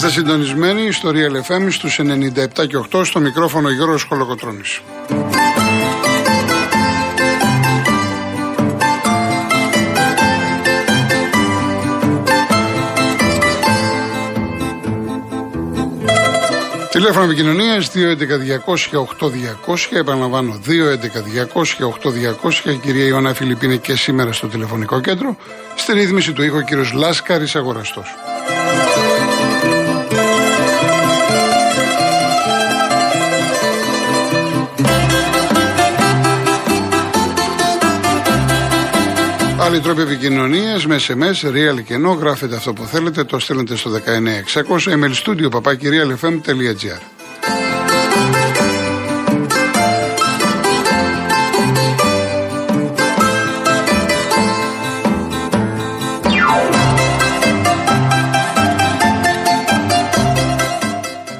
Είστε συντονισμένοι στο Real FM στους 97 και 8 στο μικρόφωνο Γιώργος Χολοκοτρώνης. Τηλέφωνο επικοινωνίας 211-200-8200. Επαναλαμβάνω 211-200-8200. Η κυρία Ιωάννα Φιλιππίνη είναι και σήμερα στο τηλεφωνικό κέντρο. Στη ρύθμιση του ήχου ο κύριος Λάσκαρης Αγοραστός. Άλλοι τρόποι επικοινωνίας με SMS, real και ενώ γράφετε αυτό που θέλετε, το στέλνετε στο 19600 email studio papakirialfm.gr.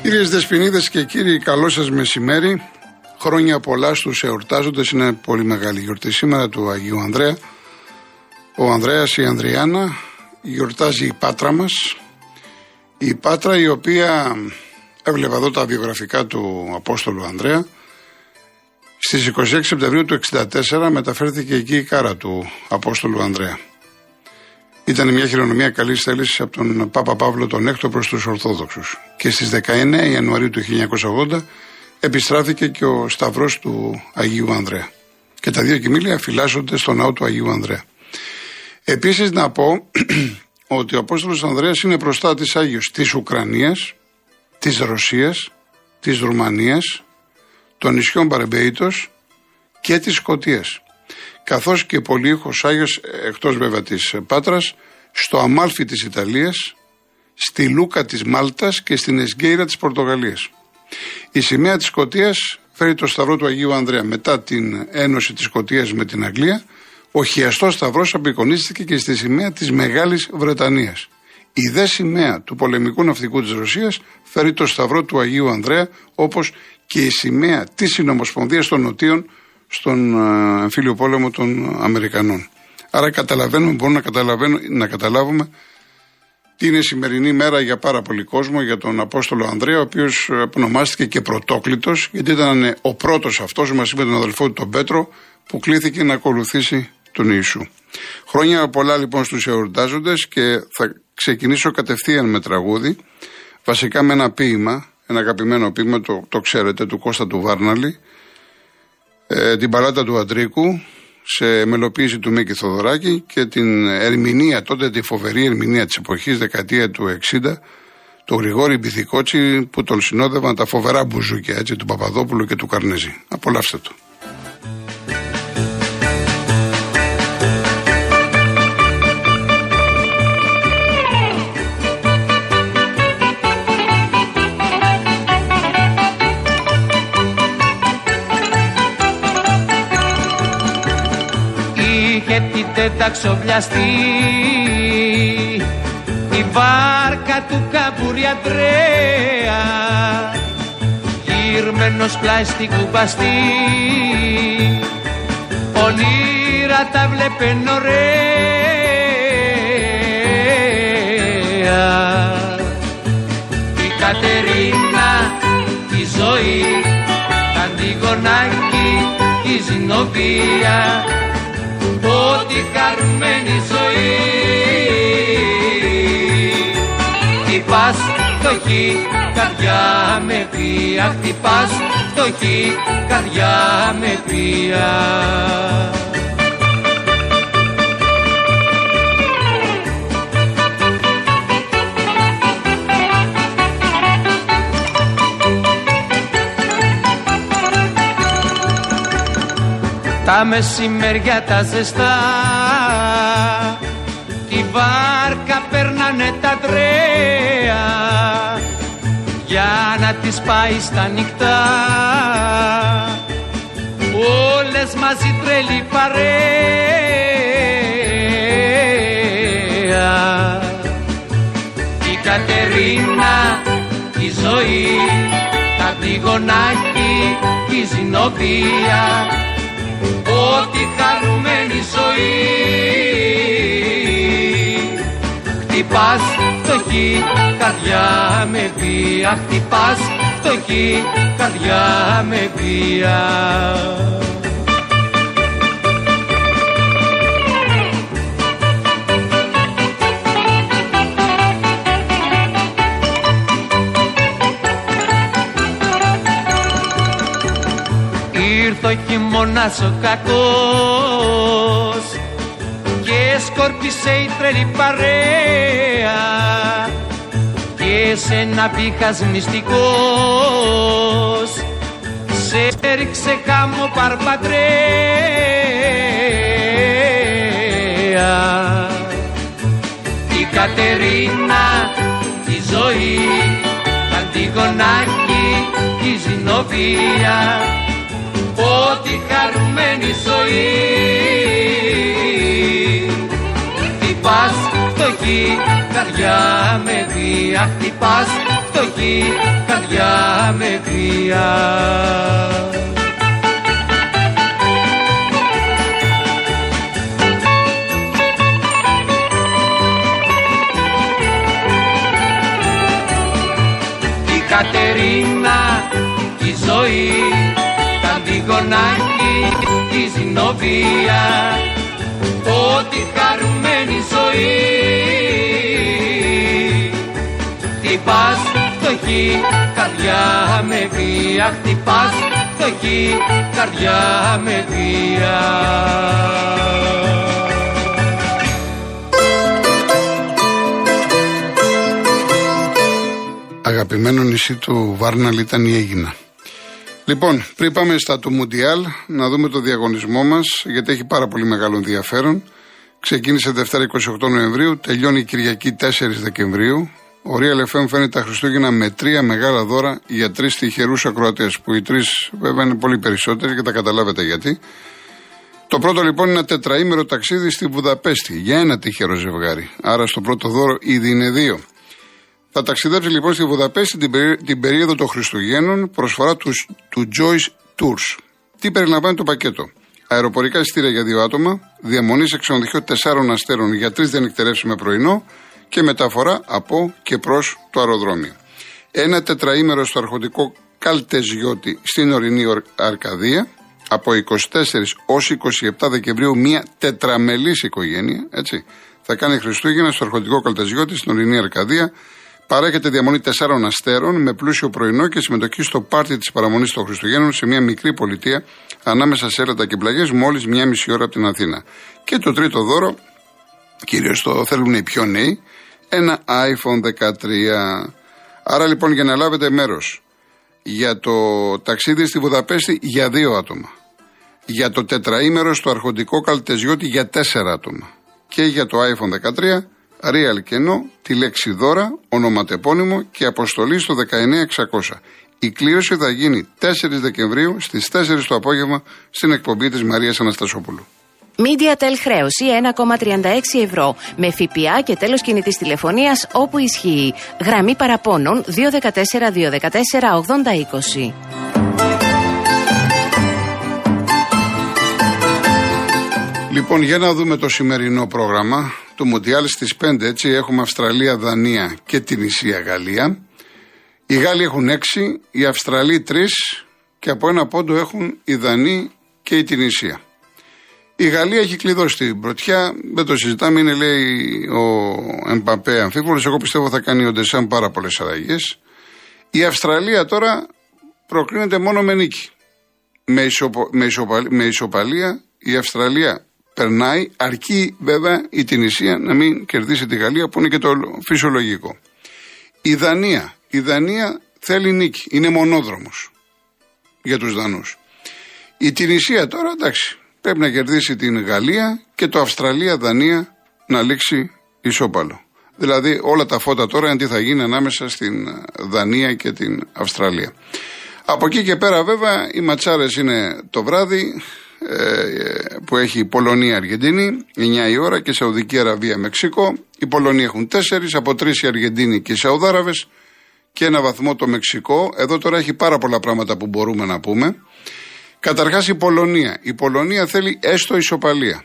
Κυρίες Δεσποινίδες και κύριοι, καλό σας μεσημέρι. Χρόνια πολλά στους εορτάζοντες. Είναι πολύ μεγάλη γιορτή σήμερα του Αγίου Ανδρέα. Ο Ανδρέας η Ανδριάνα γιορτάζει η Πάτρα μας. Η Πάτρα η οποία έβλεπα εδώ τα βιογραφικά του Απόστολου Ανδρέα. Στις 26 Σεπτεμβρίου του 1964 μεταφέρθηκε εκεί η κάρα του Απόστολου Ανδρέα. Ήταν μια χειρονομία καλής θέλησης από τον Πάπα Παύλο τον Έκτο προς τους Ορθόδοξους. Και στις 19 Ιανουαρίου του 1980 επιστράφηκε και ο Σταυρός του Αγίου Ανδρέα. Και τα δύο κοιμήλια φυλάσσονται στο ναό του Αγίου Ανδρέα. Επίσης να πω ότι ο Απόστολος Ανδρέας είναι προστάτη Άγιος της Ουκρανίας, της Ρωσίας, της Ρουμανίας, των νησιών Παρεμπέιτο και της Σκωτίας. Καθώς και πολύχος Άγιος, εκτός βέβαια της Πάτρας, στο Αμάλφι της Ιταλίας, στη Λούκα της Μάλτας και στην Εσγκέιρα της Πορτογαλίας. Η σημαία της Σκωτίας φέρει το σταυρό του Αγίου Ανδρέα μετά την ένωση της Σκωτίας με την Αγγλία ο χιαστός σταυρός απεικονίστηκε και στη σημαία της Μεγάλης Βρετανίας. Η δε σημαία του πολεμικού ναυτικού της Ρωσίας φέρει το σταυρό του Αγίου Ανδρέα, όπως και η σημαία της Συνομοσπονδίας των Νοτίων στον ε, φίλιο πόλεμο των Αμερικανών. Άρα καταλαβαίνουμε, μπορούμε να, να καταλάβουμε τι είναι η σημερινή μέρα για πάρα πολύ κόσμο, για τον Απόστολο Ανδρέα, ο οποίος ονομάστηκε και πρωτόκλητος, γιατί ήταν ο πρώτος αυτός μαζί με τον αδελφό του τον Πέτρο, που κλήθηκε να ακολουθήσει τον Ιησού. Χρόνια πολλά λοιπόν στους εορτάζοντες και θα ξεκινήσω κατευθείαν με τραγούδι, βασικά με ένα ποίημα, ένα αγαπημένο ποίημα, το, το ξέρετε, του Κώστα του Βάρναλη, ε, την παλάτα του Αντρίκου, σε μελοποίηση του Μίκη Θοδωράκη και την ερμηνεία, τότε τη φοβερή ερμηνεία της εποχής, δεκαετία του 60, του Γρηγόρη Μπιθικότσι που τον συνόδευαν τα φοβερά μπουζούκια έτσι, του Παπαδόπουλου και του Καρνέζη. Απολαύστε το. Τα ξοβλιαστεί η βάρκα του καμπούρι Αντρέα γύρμενος πλάι στην κουμπαστή όνειρα τα βλέπε ωραία. Η Κατερίνα η ζωή τα αντιγονάκι η Ζηνοβία ότι χαρούμενη ζωή. Χτυπάς φτωχή καρδιά με πία Χτυπάς φτωχή καρδιά με πία τα μεσημέρια τα ζεστά. Τη βάρκα περνάνε τα τρέα. Για να τις πάει στα νυχτά. Όλες μαζί τρελή παρέα. Η Κατερίνα η ζωή τα διγονάκι η ζηνοβία φτωχή καρδιά με βία χτυπάς φτωχή καρδιά με βία. Ήρθε ο χειμώνας ο κακός και σκόρπισε η τρελή παρέα και σε ένα πήχας μυστικός. Σε έριξε χάμω παρπατρέα. Η Κατερίνα η ζωή Αντιγονάκι η Ζηνοβία. Ό,τι χαρούμενη ζωή φτωχή καρδιά με βία χτυπάς φτωχή καρδιά με βία Η Κατερίνα η ζωή τα αντιγονάκι η Ζηνοβία ό,τι χαρούμενη ζωή φτωχή καρδιά με βία χτυπάς φτωχή καρδιά με βία Αγαπημένο νησί του Βάρναλ ήταν η Έγινα. Λοιπόν, πριν πάμε στα του Μουντιάλ, να δούμε το διαγωνισμό μας, γιατί έχει πάρα πολύ μεγάλο ενδιαφέρον. Ξεκίνησε Δευτέρα 28 Νοεμβρίου, τελειώνει Κυριακή 4 Δεκεμβρίου. Ο Real FM φέρνει τα Χριστούγεννα με τρία μεγάλα δώρα για τρεις τυχερούς ακροατές, που οι τρεις βέβαια είναι πολύ περισσότεροι και τα καταλάβετε γιατί. Το πρώτο λοιπόν είναι ένα τετραήμερο ταξίδι στη Βουδαπέστη για ένα τυχερό ζευγάρι. Άρα στο πρώτο δώρο ήδη είναι δύο. Θα ταξιδέψει λοιπόν στη Βουδαπέστη την, περί- την περίοδο των Χριστουγέννων προσφορά του, του Joyce Tours. Τι περιλαμβάνει το πακέτο; Αεροπορικά εισιτήρια για δύο άτομα, διαμονή σε ξενοδοχείο τεσσάρων αστέρων για τρεις διανυκτερεύσεις με πρωινό και μεταφορά από και προς το αεροδρόμιο. Ένα τετραήμερο στο αρχοντικό Καλτεζιώτη στην ορεινή Ορ- Αρκαδία. Από 24 ως 27 Δεκεμβρίου μια τετραμελής οικογένεια, έτσι, θα κάνει Χριστούγεννα στο αρχοντικό Καλτεζιώτη στην ορεινή Αρκαδία. Παρέχεται διαμονή τεσσάρων αστέρων με πλούσιο πρωινό και συμμετοχή στο πάρτι της παραμονής των Χριστουγέννων σε μια μικρή πολιτεία ανάμεσα σε έλατα και πλαγιές, μόλις μια μισή ώρα από την Αθήνα. Και το τρίτο δώρο, κυρίως το θέλουν οι πιο νέοι, ένα iPhone 13. Άρα λοιπόν για να λάβετε μέρος για το ταξίδι στη Βουδαπέστη για δύο άτομα. Για το τετραήμερο στο αρχοντικό Καλτεζιώτη για τέσσερα άτομα. Και για το iPhone 13 real κενό, τη λέξη δώρα, ονοματεπώνυμο και αποστολή στο 19600. Η κλήρωση θα γίνει 4 Δεκεμβρίου στις 4 το απόγευμα στην εκπομπή της Μαρίας Αναστασόπουλου. MediaTel χρέωση 1,36 ευρώ με ΦΠΑ και τέλος κινητής τηλεφωνίας όπου ισχύει. Γραμμή παραπώνων 214 214 8020. Λοιπόν, για να δούμε το σημερινό πρόγραμμα του Μουντιάλ στις 5, έτσι, έχουμε Αυστραλία, Δανία και την Ισία Γαλλία. Οι Γάλλοι έχουν 6, οι Αυστραλοί 3 και από ένα πόντο έχουν οι Δανείοι και η Τινησία. Η Γαλλία έχει κλειδώσει την πρωτιά, δεν το συζητάμε, είναι λέει ο Εμπαπέ αμφίβολος, εγώ πιστεύω θα κάνει ο Ντεσάν πάρα πολλές αλλαγές. Η Αυστραλία τώρα προκρίνεται μόνο με νίκη. Με, ισοπο- με, ισοπα- με ισοπαλία η Αυστραλία περνάει, αρκεί βέβαια η Τινησία να μην κερδίσει τη Γαλλία που είναι και το φυσιολογικό. Η Δανία, η Δανία θέλει νίκη, είναι μονόδρομος για τους Δανούς. Η Τινησία τώρα εντάξει, πρέπει να κερδίσει την Γαλλία και το Αυστραλία-Δανία να λήξει ισόπαλο. Δηλαδή όλα τα φώτα τώρα είναι τι θα γίνει ανάμεσα στην Δανία και την Αυστραλία. Από εκεί και πέρα βέβαια οι ματσάρες είναι το βράδυ ε, που έχει Πολωνία-Αργεντίνη 9 η ώρα και Σαουδική Αραβία-Μεξικό. Οι Πολωνοί έχουν 4, από 3 οι Αργεντίνοι και οι Σαουδάραβες και ένα βαθμό το Μεξικό. Εδώ τώρα έχει πάρα πολλά πράγματα που μπορούμε να πούμε. Καταρχάς η Πολωνία. Η Πολωνία θέλει έστω ισοπαλία.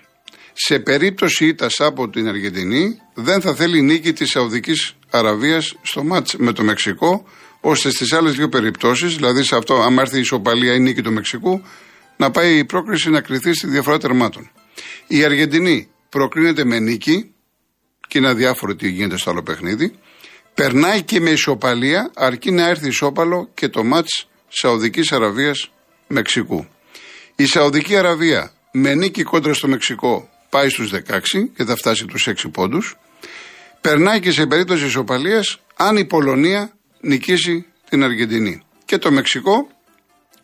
Σε περίπτωση ήττας από την Αργεντινή, δεν θα θέλει νίκη της Σαουδικής Αραβίας στο μάτς με το Μεξικό, ώστε στις άλλες δύο περιπτώσεις, δηλαδή σε αυτό, αν έρθει η ισοπαλία ή νίκη του Μεξικού, να πάει η πρόκριση να κρυθεί στη διαφορά τερμάτων. Η Αργεντινή προκρίνεται με νίκη, και είναι αδιάφορο τι γίνεται στο άλλο παιχνίδι. Περνάει και με ισοπαλία, αρκεί να έρθει ισόπαλο και το μάτς Σαουδικής Αραβίας Μεξικού. Η Σαουδική Αραβία με νίκη κόντρα στο Μεξικό πάει στους 16 και θα φτάσει τους 6 πόντους. Περνάει και σε περίπτωση ισοπαλίας αν η Πολωνία νικήσει την Αργεντινή. Και το Μεξικό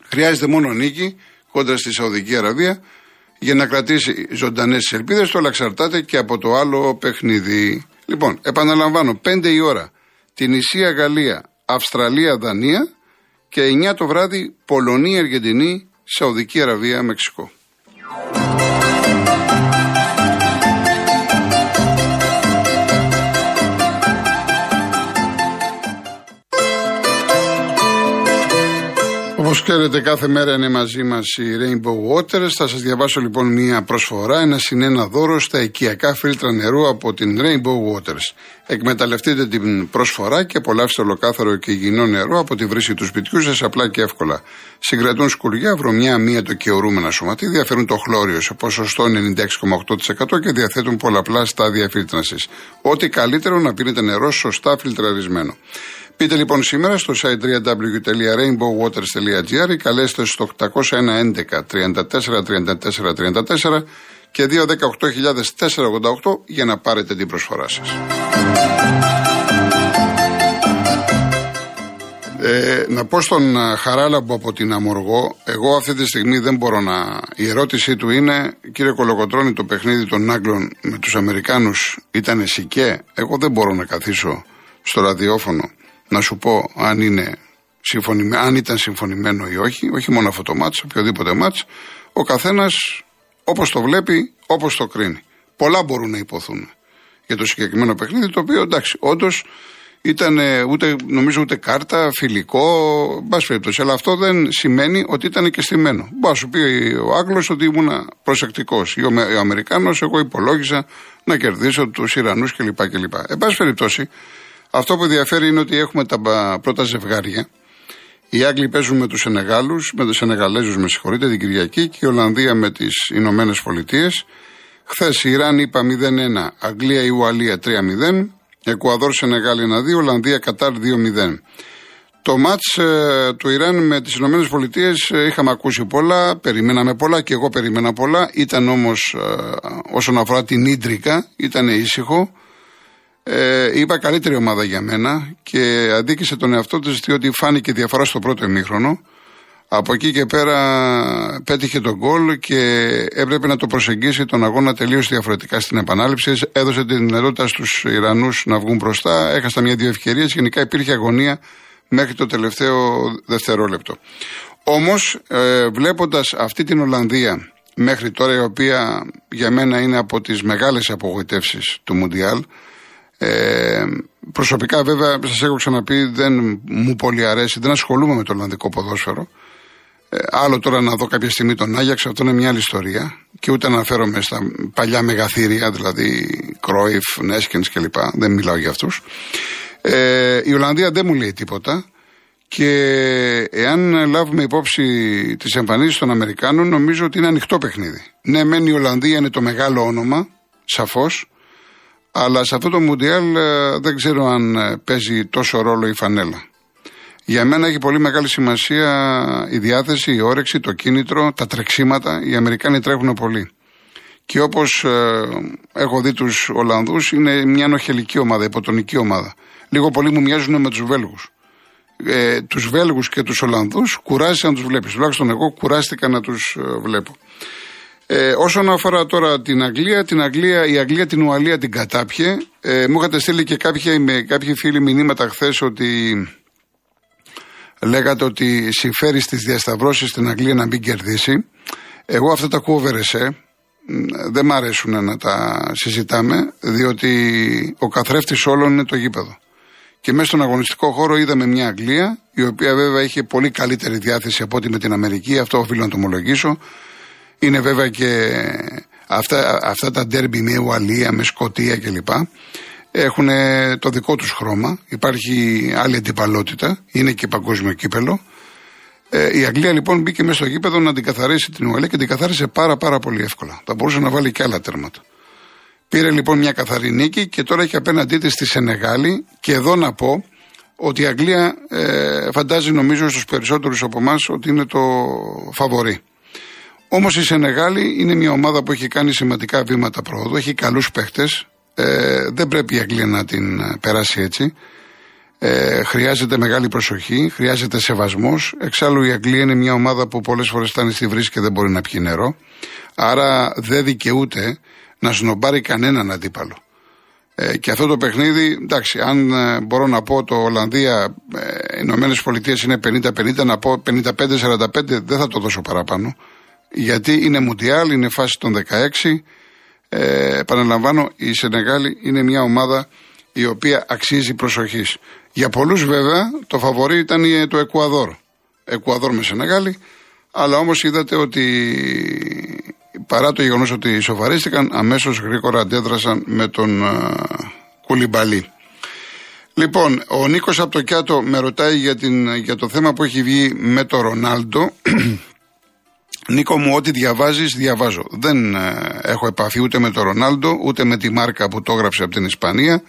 χρειάζεται μόνο νίκη κόντρα στη Σαουδική Αραβία για να κρατήσει ζωντανές τις ελπίδες του, αλλά εξαρτάται και από το άλλο παιχνίδι. Λοιπόν, επαναλαμβάνω, 5 η ώρα την Ισία Γαλλία, Αυστραλία, Δανία και 9 το βράδυ Πολωνία, Αργεντινή, Σαουδική Αραβία, Μεξικό. Όπω ξέρετε, κάθε μέρα είναι μαζί μας η Rainbow Waters. Θα σας διαβάσω λοιπόν μία προσφορά, ένα συνένα δώρο στα οικιακά φίλτρα νερού από την Rainbow Waters. Εκμεταλλευτείτε την προσφορά και απολαύστε ολοκάθαρο και υγιεινό νερό από τη βρύση του σπιτιού σας απλά και εύκολα. Συγκρατούν σκουριά, βρωμιά, αμύατο και ορούμενα σωματίδια, φέρουν το χλώριο σε ποσοστό 96,8% και διαθέτουν πολλαπλά στάδια φίλτρανσης. Ό,τι καλύτερο να πίνετε νερό σωστά φιλτραρισμένο. Πείτε λοιπόν σήμερα στο site www.rainbowwaters.gr ή καλέστε στο 801 11 34 34 34 και 218.488 για να πάρετε την προσφορά σας. Ε, να πω στον Χαράλαμπο από την Αμοργό, εγώ αυτή τη στιγμή δεν μπορώ να... Η ερώτησή του είναι, κύριε Κολοκοτρώνη, το παιχνίδι των Άγγλων με τους Αμερικάνους ήταν σικέ. Εγώ δεν μπορώ να καθίσω στο ραδιόφωνο να σου πω αν, είναι αν ήταν συμφωνημένο ή όχι, όχι μόνο αυτό το μάτς, οποιοδήποτε μάτς, ο καθένας όπως το βλέπει, όπως το κρίνει. Πολλά μπορούν να υποθούν για το συγκεκριμένο παιχνίδι, το οποίο εντάξει, όντως ήταν ούτε, νομίζω ούτε κάρτα, φιλικό, μπας περιπτώσει. Αλλά αυτό δεν σημαίνει ότι ήταν και στημένο. Μπορεί να σου πει ο Άγγλος ότι ήμουν προσεκτικός. Ή ο, Αμερικάνος, εγώ υπολόγιζα να κερδίσω τους Ιρανούς κλπ. κλπ. Εν πάση περιπτώσει, αυτό που ενδιαφέρει είναι ότι έχουμε τα πρώτα ζευγάρια. Οι Άγγλοι παίζουν με τους Σενεγάλους, με τους Σενεγαλέζους, με συγχωρείτε, την Κυριακή και η Ολλανδία με τις Ηνωμένες Πολιτείες. Χθες η Ιράν είπα 0-1, Αγγλία η Ουαλία 3-0, Εκουαδόρ Σενεγάλη 1-2, Ολλανδία Κατάρ 2-0. Το μάτς ε, του Ιράν με τις Ηνωμένες Πολιτείες ε, είχαμε ακούσει πολλά, περιμέναμε πολλά και εγώ περιμένα πολλά. Ήταν όμως ε, όσον αφορά την Ίντρικα, ήταν ήσυχο. Ε, είπα καλύτερη ομάδα για μένα και αντίκησε τον εαυτό της διότι φάνηκε διαφορά στο πρώτο ημίχρονο. Από εκεί και πέρα πέτυχε τον γκολ και έπρεπε να το προσεγγίσει τον αγώνα τελείως διαφορετικά στην επανάληψη. Έδωσε τη δυνατότητα στους Ιρανούς να βγουν μπροστά. Έχασαν μια-δύο ευκαιρίες. Γενικά υπήρχε αγωνία μέχρι το τελευταίο δευτερόλεπτο. Όμως, ε, βλέποντας αυτή την Ολλανδία μέχρι τώρα, η οποία για μένα είναι από τις μεγάλες απογοητεύσεις του Μουντιάλ, ε, προσωπικά βέβαια σας έχω ξαναπεί δεν μου πολύ αρέσει, δεν ασχολούμαι με το Ολλανδικό ποδόσφαιρο. Ε, άλλο τώρα να δω κάποια στιγμή τον Άγιαξ, αυτό είναι μια άλλη ιστορία. Και ούτε αναφέρομαι στα παλιά μεγαθύρια, δηλαδή Κρόιφ, Νέσκενς κλπ. Δεν μιλάω για αυτούς. Ε, η Ολλανδία δεν μου λέει τίποτα. Και εάν λάβουμε υπόψη τις εμφανίσεις των Αμερικάνων, νομίζω ότι είναι ανοιχτό παιχνίδι. Ναι, μεν η Ολλανδία είναι το μεγάλο όνομα, σαφώς. Αλλά σε αυτό το Μουντιάλ ε, δεν ξέρω αν ε, παίζει τόσο ρόλο η φανέλα. Για μένα έχει πολύ μεγάλη σημασία η διάθεση, η όρεξη, το κίνητρο, τα τρεξίματα. Οι Αμερικάνοι τρέχουν πολύ. Και όπως ε, έχω δει τους Ολλανδούς, είναι μια νοχελική ομάδα, υποτονική ομάδα. Λίγο πολύ μου μοιάζουν με τους Βέλγους. Ε, τους Βέλγους και τους Ολλανδούς κουράζει να τους βλέπεις. Τουλάχιστον εγώ κουράστηκα να τους βλέπω. Ε, όσον αφορά τώρα την Αγγλία, την Αγγλία, η Αγγλία την Ουαλία την κατάπιε. Ε, μου είχατε στείλει και κάποιοι, με, κάποιοι φίλοι μηνύματα χθες ότι λέγατε ότι συμφέρει στις διασταυρώσεις στην Αγγλία να μην κερδίσει. Εγώ αυτά τα ακούω βερεσέ. Δεν μ' αρέσουν να τα συζητάμε, διότι ο καθρέφτης όλων είναι το γήπεδο. Και μέσα στον αγωνιστικό χώρο είδαμε μια Αγγλία, η οποία βέβαια είχε πολύ καλύτερη διάθεση από ό,τι με την Αμερική, αυτό οφείλω να το ομολογήσω. Είναι βέβαια και αυτά, αυτά τα ντέρμπι με Ουαλία, με Σκοτία κλπ. Έχουν το δικό τους χρώμα. Υπάρχει άλλη αντιπαλότητα. Είναι και παγκόσμιο κύπελο. Ε, η Αγγλία λοιπόν μπήκε μέσα στο γήπεδο να την καθαρίσει την Ουαλία και την καθάρισε πάρα πάρα πολύ εύκολα. Θα μπορούσε να βάλει και άλλα τέρματα. Πήρε λοιπόν μια καθαρή νίκη και τώρα έχει απέναντί της στη Σενεγάλη. Και εδώ να πω ότι η Αγγλία ε, φαντάζει νομίζω στους περισσότερους από εμάς ότι είναι το φαβορή. Όμως η Σενεγάλη είναι μια ομάδα που έχει κάνει σημαντικά βήματα πρόοδου, έχει καλούς παίχτες. Ε, δεν πρέπει η Αγγλία να την ε, περάσει έτσι. Ε, χρειάζεται μεγάλη προσοχή, χρειάζεται σεβασμός. Εξάλλου η Αγγλία είναι μια ομάδα που πολλές φορές φτάνει στη βρύση και δεν μπορεί να πιει νερό. Άρα δεν δικαιούται να σνομπάρει κανέναν αντίπαλο. Ε, και αυτό το παιχνίδι, εντάξει, αν ε, μπορώ να πω το Ολλανδία, ε, οι Ηνωμένες Πολιτείες είναι 50-50, να πω 55-45, δεν θα το δώσω παραπάνω. Γιατί είναι Μουντιάλ, είναι φάση των 16. Ε, επαναλαμβάνω, η Σενεγάλη είναι μια ομάδα η οποία αξίζει προσοχής. Για πολλούς βέβαια το φαβορή ήταν το Εκουαδόρ. Εκουαδόρ με Σενεγάλη, αλλά όμως είδατε ότι παρά το γεγονός ότι σοβαρίστηκαν, αμέσως γρήγορα αντέδρασαν με τον uh, Κουλιμπαλί. Λοιπόν, ο Νίκος από το Κιάτο με ρωτάει για, την, για το θέμα που έχει βγει με τον Ρονάλντο. Νίκο μου, ό,τι διαβάζεις, διαβάζω. Δεν ε, έχω επαφή ούτε με τον Ρονάλντο, ούτε με τη μάρκα που το έγραψε από την Ισπανία.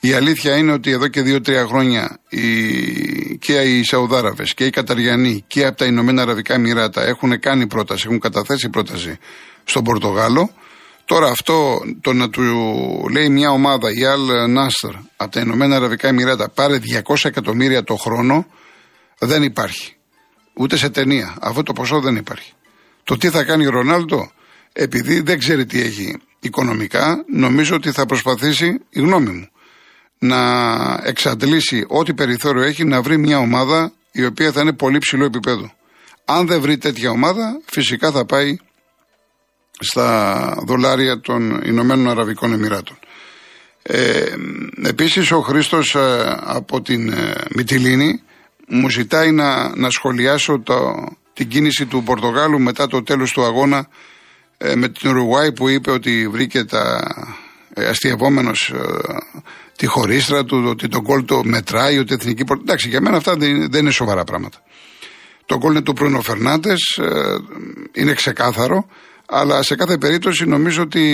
Η αλήθεια είναι ότι εδώ και δύο-τρία χρόνια οι, και οι Σαουδάραβες και οι Καταριανοί και από τα Ηνωμένα Αραβικά Εμμυράτα έχουν κάνει πρόταση, έχουν καταθέσει πρόταση στον Πορτογάλο. Τώρα αυτό το να του λέει μια ομάδα, η Al Nasser, από τα Ηνωμένα Αραβικά Εμμυράτα, πάρε 200 εκατομμύρια το χρόνο, δεν υπάρχει. Ούτε σε ταινία. Αυτό το ποσό δεν υπάρχει. Το τι θα κάνει ο Ρονάλντο, επειδή δεν ξέρει τι έχει οικονομικά, νομίζω ότι θα προσπαθήσει, η γνώμη μου, να εξαντλήσει ό,τι περιθώριο έχει να βρει μια ομάδα η οποία θα είναι πολύ ψηλό επίπεδο. Αν δεν βρει τέτοια ομάδα, φυσικά θα πάει στα δολάρια των Ηνωμένων Αραβικών Εμμυράτων. Ε, επίσης ο Χρήστος ε, από την ε, Μυτιλίνη μου ζητάει να, να σχολιάσω το, την κίνηση του Πορτογάλου μετά το τέλος του αγώνα ε, με την Ουρουγουάη που είπε ότι βρήκε τα ε, αστειευόμενος τη χωρίστρα του, ότι το γκολ το μετράει, ότι η εθνική. Εντάξει, για μένα αυτά δεν, είναι σοβαρά πράγματα. Το γκολ είναι του Προύνο Φερνάντες, είναι ξεκάθαρο, αλλά σε κάθε περίπτωση νομίζω ότι.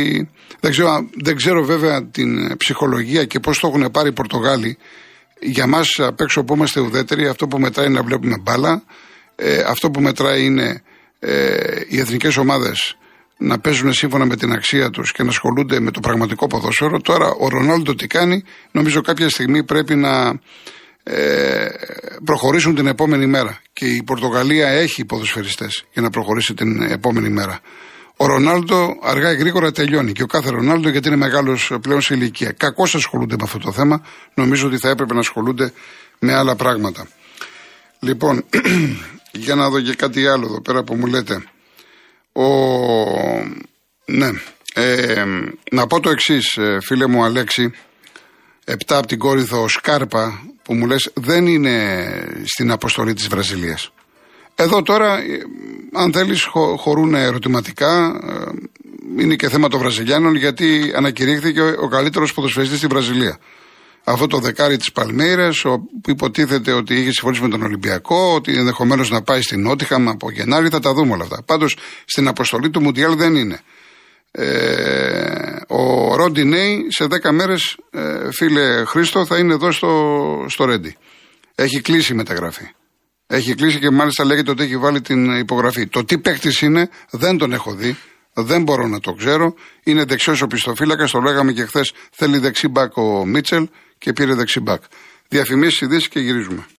Δεν ξέρω, δεν ξέρω βέβαια την ψυχολογία και πώς το έχουν πάρει οι Πορτογάλοι. Για μας απ' έξω που είμαστε ουδέτεροι, αυτό που μετράει είναι να βλέπουμε μπάλα. Ε, αυτό που μετράει είναι ε, οι εθνικές ομάδες να παίζουν σύμφωνα με την αξία τους και να ασχολούνται με το πραγματικό ποδόσφαιρο. Τώρα ο Ρονάλντο τι κάνει, νομίζω κάποια στιγμή πρέπει να ε, προχωρήσουν την επόμενη μέρα. Και η Πορτογαλία έχει ποδοσφαιριστές για να προχωρήσει την επόμενη μέρα. Ο Ρονάλντο αργά ή γρήγορα τελειώνει και ο κάθε Ρονάλντο γιατί είναι μεγάλος πλέον σε ηλικία. Κακώς ασχολούνται με αυτό το θέμα. Νομίζω ότι θα έπρεπε να ασχολούνται με άλλα πράγματα. Λοιπόν, για να δω και κάτι άλλο εδώ πέρα που μου λέτε. Ο... Ναι. Ε, να πω το εξής, ε, φίλε μου Αλέξη. Επτά από την Κόρυθο ο Σκάρπα που μου λες δεν είναι στην αποστολή της Βραζιλίας. Εδώ τώρα, ε, αν θέλεις, χωρούν ερωτηματικά. Είναι και θέμα των Βραζιλιάνων γιατί ανακηρύχθηκε ο καλύτερος ποδοσφαιριστής στη Βραζιλία αυτό το δεκάρι της Παλμέιρα, που υποτίθεται ότι είχε συμφωνήσει με τον Ολυμπιακό, ότι ενδεχομένως να πάει στην Νότιχαμ από Γενάρη, θα τα δούμε όλα αυτά. Πάντως στην αποστολή του Μουντιάλ δεν είναι. Ε, ο Ρόντι Νέι σε 10 μέρες, ε, φίλε Χρήστο, θα είναι εδώ στο, στο Ρέντι. Έχει κλείσει η μεταγραφή. Έχει κλείσει και μάλιστα λέγεται ότι έχει βάλει την υπογραφή. Το τι παίκτης είναι δεν τον έχω δει. Δεν μπορώ να το ξέρω. Είναι δεξιός ο πιστοφύλακα. Το λέγαμε και χθες. Θέλει δεξί μπακ ο Μίτσελ και πήρε δεξί μπακ. Διαφημίσεις, ειδήσεις και γυρίζουμε.